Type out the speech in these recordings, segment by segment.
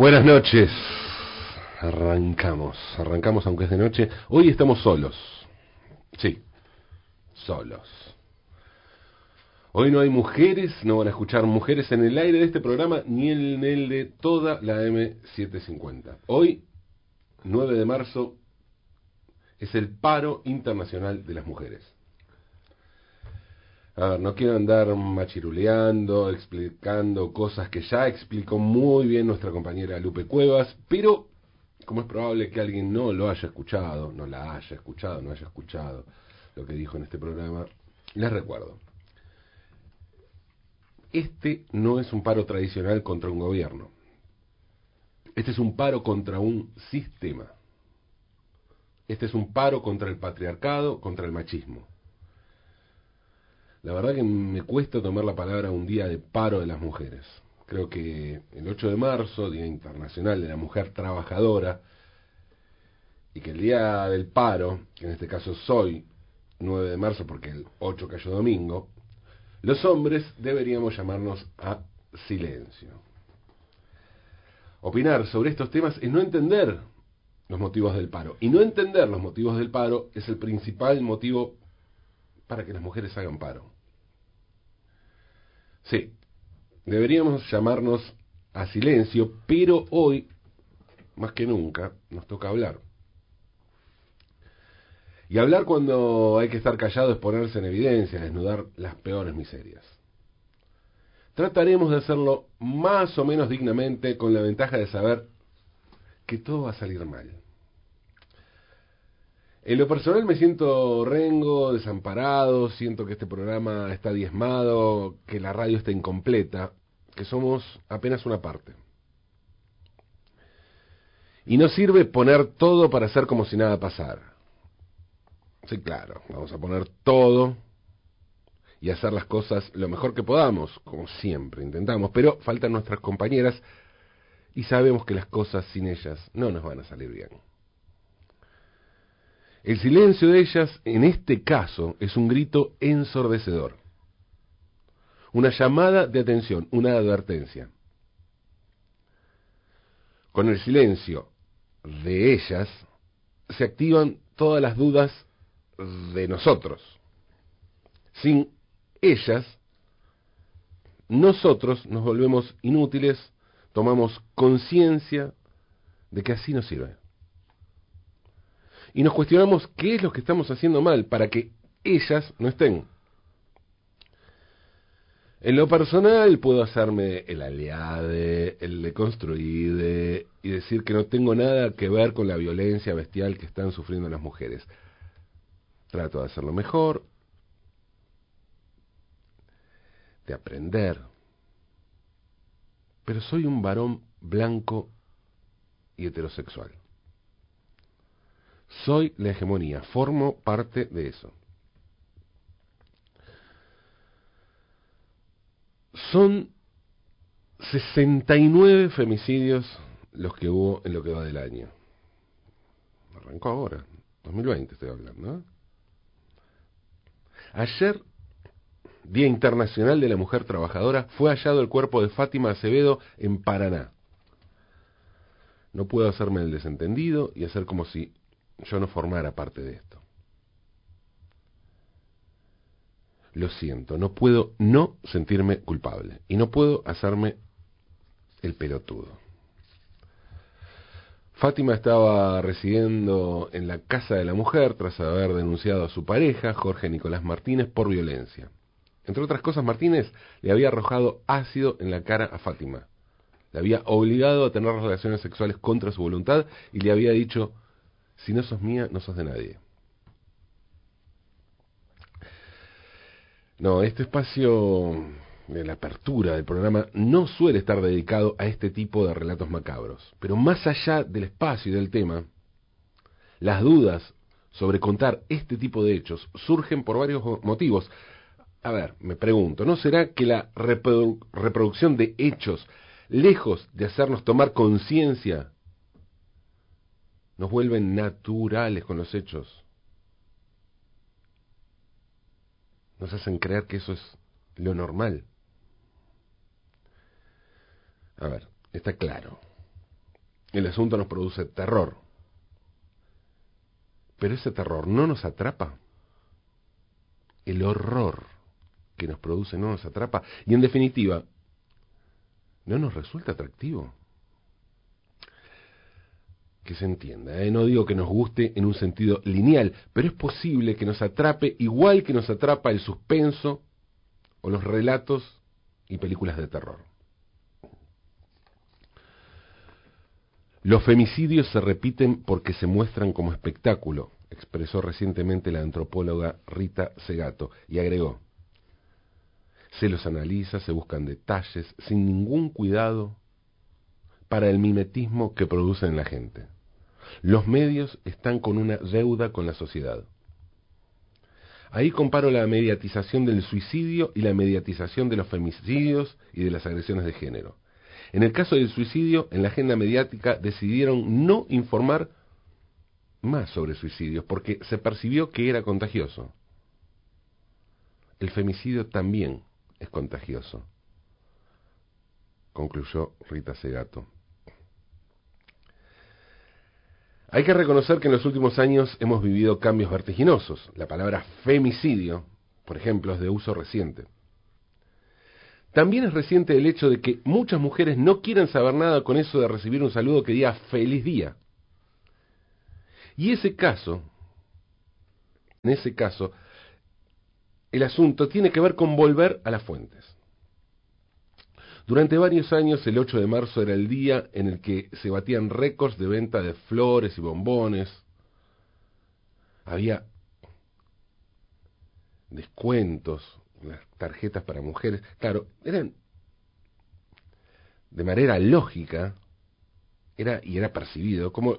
Buenas noches. Arrancamos, arrancamos aunque es de noche. Hoy estamos solos. Sí, solos. Hoy no hay mujeres, no van a escuchar mujeres en el aire de este programa ni en el de toda la M750. Hoy, 9 de marzo, es el paro internacional de las mujeres. A ver, no quiero andar machiruleando, explicando cosas que ya explicó muy bien nuestra compañera Lupe Cuevas, pero como es probable que alguien no lo haya escuchado, no la haya escuchado, no haya escuchado lo que dijo en este programa, les recuerdo. Este no es un paro tradicional contra un gobierno. Este es un paro contra un sistema. Este es un paro contra el patriarcado, contra el machismo. La verdad que me cuesta tomar la palabra un día de paro de las mujeres. Creo que el 8 de marzo, Día Internacional de la Mujer Trabajadora, y que el día del paro, que en este caso soy 9 de marzo porque el 8 cayó domingo, los hombres deberíamos llamarnos a silencio. Opinar sobre estos temas es no entender los motivos del paro. Y no entender los motivos del paro es el principal motivo para que las mujeres hagan paro. Sí, deberíamos llamarnos a silencio, pero hoy, más que nunca, nos toca hablar. Y hablar cuando hay que estar callado es ponerse en evidencia, desnudar las peores miserias. Trataremos de hacerlo más o menos dignamente con la ventaja de saber que todo va a salir mal. En lo personal me siento rengo, desamparado, siento que este programa está diezmado, que la radio está incompleta, que somos apenas una parte. Y no sirve poner todo para hacer como si nada pasara. Sí, claro, vamos a poner todo y hacer las cosas lo mejor que podamos, como siempre intentamos, pero faltan nuestras compañeras y sabemos que las cosas sin ellas no nos van a salir bien. El silencio de ellas, en este caso, es un grito ensordecedor, una llamada de atención, una advertencia. Con el silencio de ellas se activan todas las dudas de nosotros. Sin ellas, nosotros nos volvemos inútiles, tomamos conciencia de que así no sirve y nos cuestionamos qué es lo que estamos haciendo mal para que ellas no estén. En lo personal puedo hacerme el aliade, el deconstruide y decir que no tengo nada que ver con la violencia bestial que están sufriendo las mujeres. Trato de hacerlo mejor, de aprender, pero soy un varón blanco y heterosexual. Soy la hegemonía, formo parte de eso. Son 69 femicidios los que hubo en lo que va del año. Arrancó ahora, 2020 estoy hablando. Ayer, Día Internacional de la Mujer Trabajadora, fue hallado el cuerpo de Fátima Acevedo en Paraná. No puedo hacerme el desentendido y hacer como si yo no formara parte de esto. Lo siento, no puedo no sentirme culpable y no puedo hacerme el pelotudo. Fátima estaba residiendo en la casa de la mujer tras haber denunciado a su pareja, Jorge Nicolás Martínez, por violencia. Entre otras cosas, Martínez le había arrojado ácido en la cara a Fátima. Le había obligado a tener relaciones sexuales contra su voluntad y le había dicho, si no sos mía, no sos de nadie. No, este espacio de la apertura del programa no suele estar dedicado a este tipo de relatos macabros. Pero más allá del espacio y del tema, las dudas sobre contar este tipo de hechos surgen por varios motivos. A ver, me pregunto, ¿no será que la reproducción de hechos, lejos de hacernos tomar conciencia nos vuelven naturales con los hechos. Nos hacen creer que eso es lo normal. A ver, está claro. el asunto nos produce terror. Pero ese terror no nos atrapa. El horror que nos produce no nos atrapa. Y en definitiva, no nos resulta atractivo. Que se entienda, ¿eh? no digo que nos guste en un sentido lineal, pero es posible que nos atrape igual que nos atrapa el suspenso o los relatos y películas de terror. Los femicidios se repiten porque se muestran como espectáculo, expresó recientemente la antropóloga Rita Segato, y agregó, se los analiza, se buscan detalles, sin ningún cuidado para el mimetismo que producen en la gente. Los medios están con una deuda con la sociedad. Ahí comparo la mediatización del suicidio y la mediatización de los femicidios y de las agresiones de género. En el caso del suicidio, en la agenda mediática decidieron no informar más sobre suicidios porque se percibió que era contagioso. El femicidio también es contagioso, concluyó Rita Segato. Hay que reconocer que en los últimos años hemos vivido cambios vertiginosos. La palabra femicidio, por ejemplo, es de uso reciente. También es reciente el hecho de que muchas mujeres no quieren saber nada con eso de recibir un saludo que diga feliz día. Y ese caso, en ese caso, el asunto tiene que ver con volver a las fuentes. Durante varios años el 8 de marzo era el día en el que se batían récords de venta de flores y bombones. Había descuentos, las tarjetas para mujeres, claro, eran de manera lógica, era y era percibido como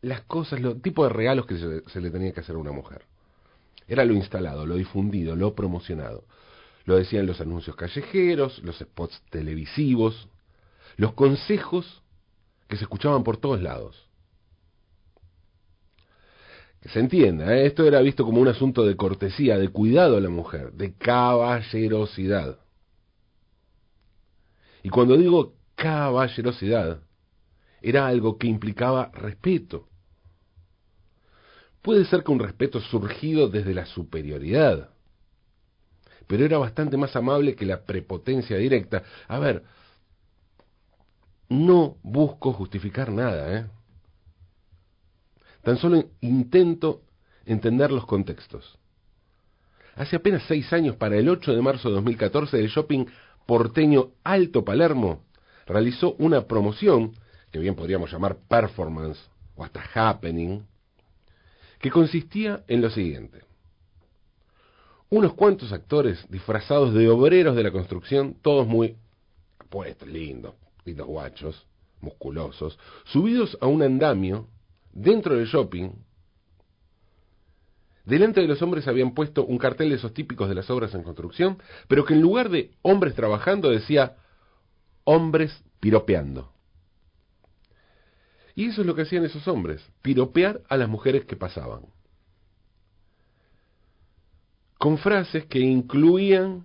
las cosas, los tipos de regalos que se, se, le tenía que hacer a una mujer. Era lo instalado, lo difundido, lo promocionado. Lo decían los anuncios callejeros, los spots televisivos, los consejos que se escuchaban por todos lados. Que se entienda, ¿eh? esto era visto como un asunto de cortesía, de cuidado a la mujer, de caballerosidad. Y cuando digo caballerosidad, era algo que implicaba respeto. Puede ser que un respeto surgido desde la superioridad, pero era bastante más amable que la prepotencia directa. A ver, no busco justificar nada, ¿eh? Tan solo intento entender los contextos. Hace apenas seis años, para el 8 de marzo de 2014, el shopping porteño Alto Palermo realizó una promoción, que bien podríamos llamar performance o hasta happening, que consistía en lo siguiente. Unos cuantos actores disfrazados de obreros de la construcción, todos muy puestos, lindos, lindos guachos, musculosos, subidos a un andamio dentro del shopping, delante de los hombres habían puesto un cartel de esos típicos de las obras en construcción, pero que en lugar de hombres trabajando decía hombres piropeando. Y eso es lo que hacían esos hombres, piropear a las mujeres que pasaban. Con frases que incluían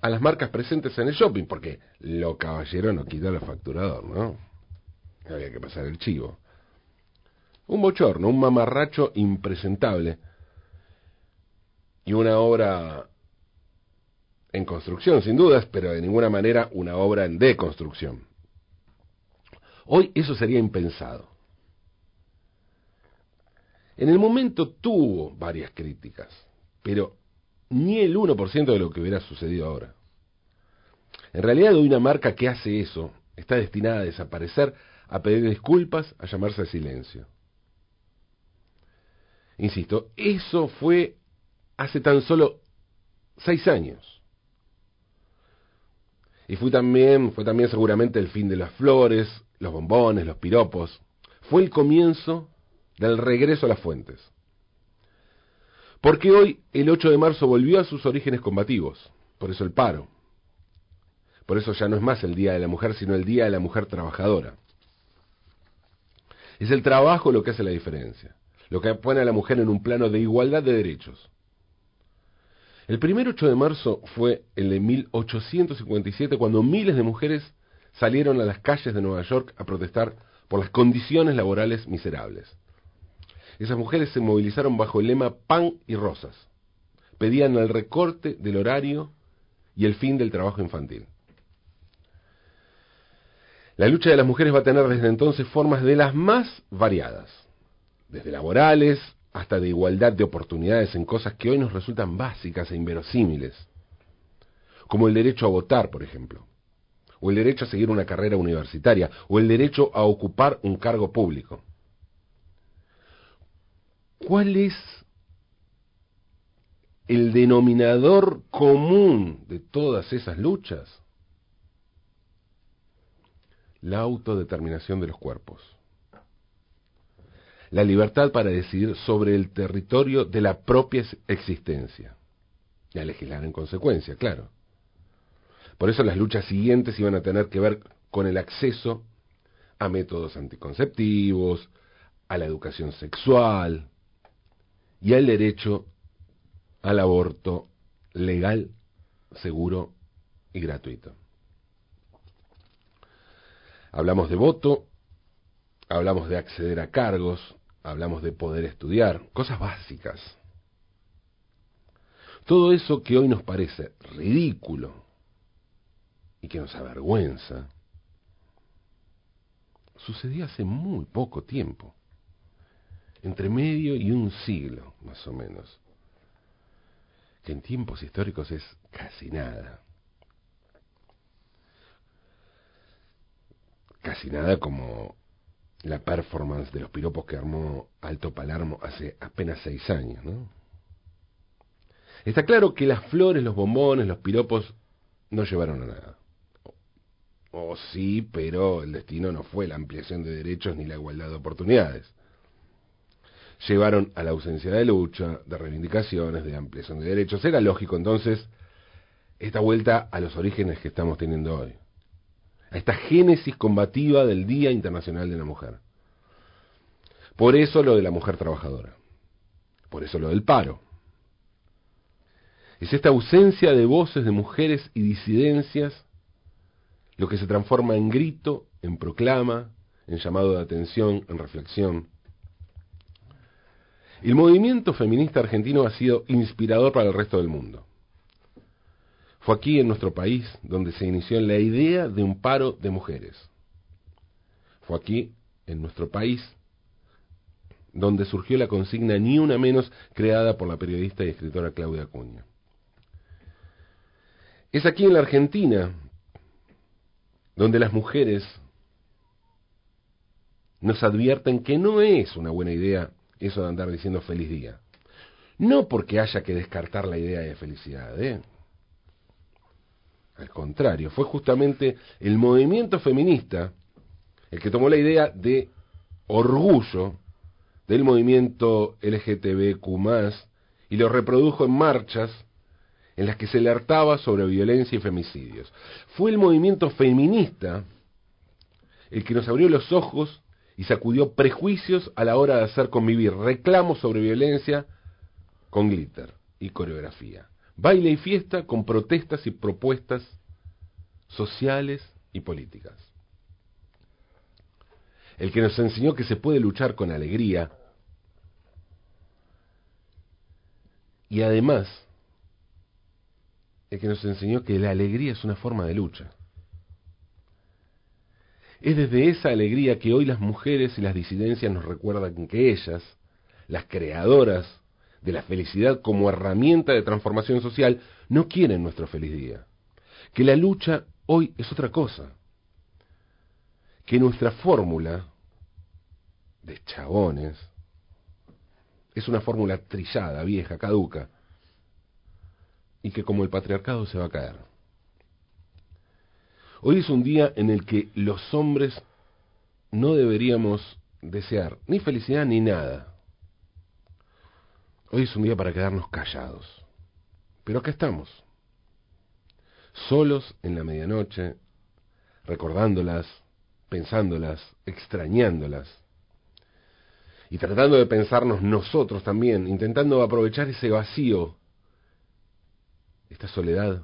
a las marcas presentes en el shopping, porque lo caballero no quita el facturador, ¿no? Había que pasar el chivo. Un bochorno, un mamarracho impresentable. Y una obra en construcción, sin dudas, pero de ninguna manera una obra en deconstrucción. Hoy eso sería impensado. En el momento tuvo varias críticas, pero ni el 1% de lo que hubiera sucedido ahora. En realidad una marca que hace eso está destinada a desaparecer, a pedir disculpas, a llamarse a silencio. Insisto, eso fue hace tan solo seis años. Y fue también, fue también seguramente el fin de las flores, los bombones, los piropos. Fue el comienzo del regreso a las fuentes. Porque hoy, el 8 de marzo, volvió a sus orígenes combativos. Por eso el paro. Por eso ya no es más el Día de la Mujer, sino el Día de la Mujer Trabajadora. Es el trabajo lo que hace la diferencia lo que pone a la mujer en un plano de igualdad de derechos. El primer 8 de marzo fue el de 1857, cuando miles de mujeres salieron a las calles de Nueva York a protestar por las condiciones laborales miserables. Esas mujeres se movilizaron bajo el lema pan y rosas. Pedían el recorte del horario y el fin del trabajo infantil. La lucha de las mujeres va a tener desde entonces formas de las más variadas, desde laborales hasta de igualdad de oportunidades en cosas que hoy nos resultan básicas e inverosímiles, como el derecho a votar, por ejemplo, o el derecho a seguir una carrera universitaria, o el derecho a ocupar un cargo público. ¿Cuál es el denominador común de todas esas luchas? La autodeterminación de los cuerpos. La libertad para decidir sobre el territorio de la propia existencia. Y a legislar en consecuencia, claro. Por eso las luchas siguientes iban a tener que ver con el acceso a métodos anticonceptivos, a la educación sexual y al derecho al aborto legal, seguro y gratuito. Hablamos de voto, hablamos de acceder a cargos, hablamos de poder estudiar, cosas básicas. Todo eso que hoy nos parece ridículo, y que nos avergüenza, sucedió hace muy poco tiempo, entre medio y un siglo, más o menos, que en tiempos históricos es casi nada. Casi nada como la performance de los piropos que armó Alto Palermo hace apenas seis años, ¿no? Está claro que las flores, los bombones, los piropos no llevaron a nada. O sí, pero el destino no fue la ampliación de derechos ni la igualdad de oportunidades. Llevaron a la ausencia de lucha, de reivindicaciones, de ampliación de derechos. Era lógico entonces esta vuelta a los orígenes que estamos teniendo hoy. A esta génesis combativa del Día Internacional de la Mujer. Por eso lo de la mujer trabajadora. Por eso lo del paro. Es esta ausencia de voces de mujeres y disidencias lo que se transforma en grito, en proclama, en llamado de atención, en reflexión. El movimiento feminista argentino ha sido inspirador para el resto del mundo. Fue aquí en nuestro país donde se inició la idea de un paro de mujeres. Fue aquí, en nuestro país, donde surgió la consigna Ni una menos creada por la periodista y escritora Claudia Acuña. Es aquí en la Argentina donde las mujeres nos advierten que no es una buena idea eso de andar diciendo feliz día. No porque haya que descartar la idea de felicidad, ¿eh? Al contrario, fue justamente el movimiento feminista el que tomó la idea de orgullo del movimiento LGTBQ y lo reprodujo en marchas en las que se alertaba sobre violencia y femicidios. Fue el movimiento feminista el que nos abrió los ojos y sacudió prejuicios a la hora de hacer convivir reclamos sobre violencia con glitter y coreografía. Baile y fiesta con protestas y propuestas sociales y políticas. El que nos enseñó que se puede luchar con alegría y además el que nos enseñó que la alegría es una forma de lucha. Es desde esa alegría que hoy las mujeres y las disidencias nos recuerdan que ellas, las creadoras de la felicidad como herramienta de transformación social, no quieren nuestro feliz día. Que la lucha hoy es otra cosa. Que nuestra fórmula de chabones es una fórmula trillada, vieja, caduca, y que como el patriarcado se va a caer. Hoy es un día en el que los hombres no deberíamos desear ni felicidad ni nada. Hoy es un día para quedarnos callados. Pero acá estamos, solos en la medianoche, recordándolas, pensándolas, extrañándolas, y tratando de pensarnos nosotros también, intentando aprovechar ese vacío esta soledad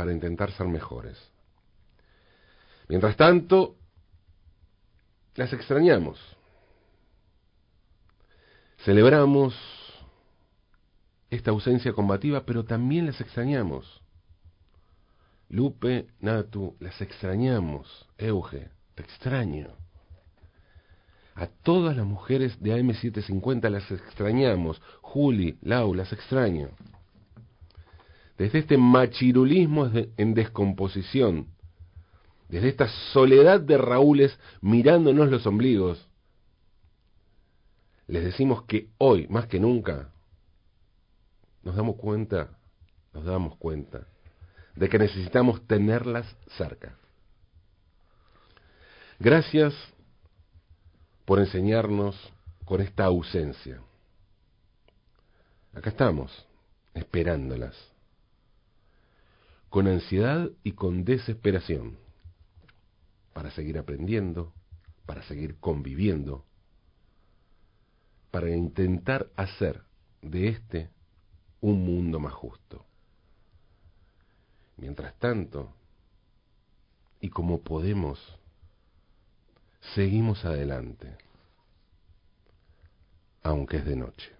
para intentar ser mejores. Mientras tanto, las extrañamos. Celebramos esta ausencia combativa, pero también las extrañamos. Lupe, Natu, las extrañamos. Euge, te extraño. A todas las mujeres de AM750 las extrañamos. Juli, Lau, las extraño. Desde este machirulismo en descomposición, desde esta soledad de Raúles mirándonos los ombligos, les decimos que hoy, más que nunca, nos damos cuenta, nos damos cuenta de que necesitamos tenerlas cerca. Gracias por enseñarnos con esta ausencia. Acá estamos, esperándolas, con ansiedad y con desesperación, para seguir aprendiendo, para seguir conviviendo, para intentar hacer de este un mundo más justo. Mientras tanto, y como podemos, seguimos adelante, aunque es de noche.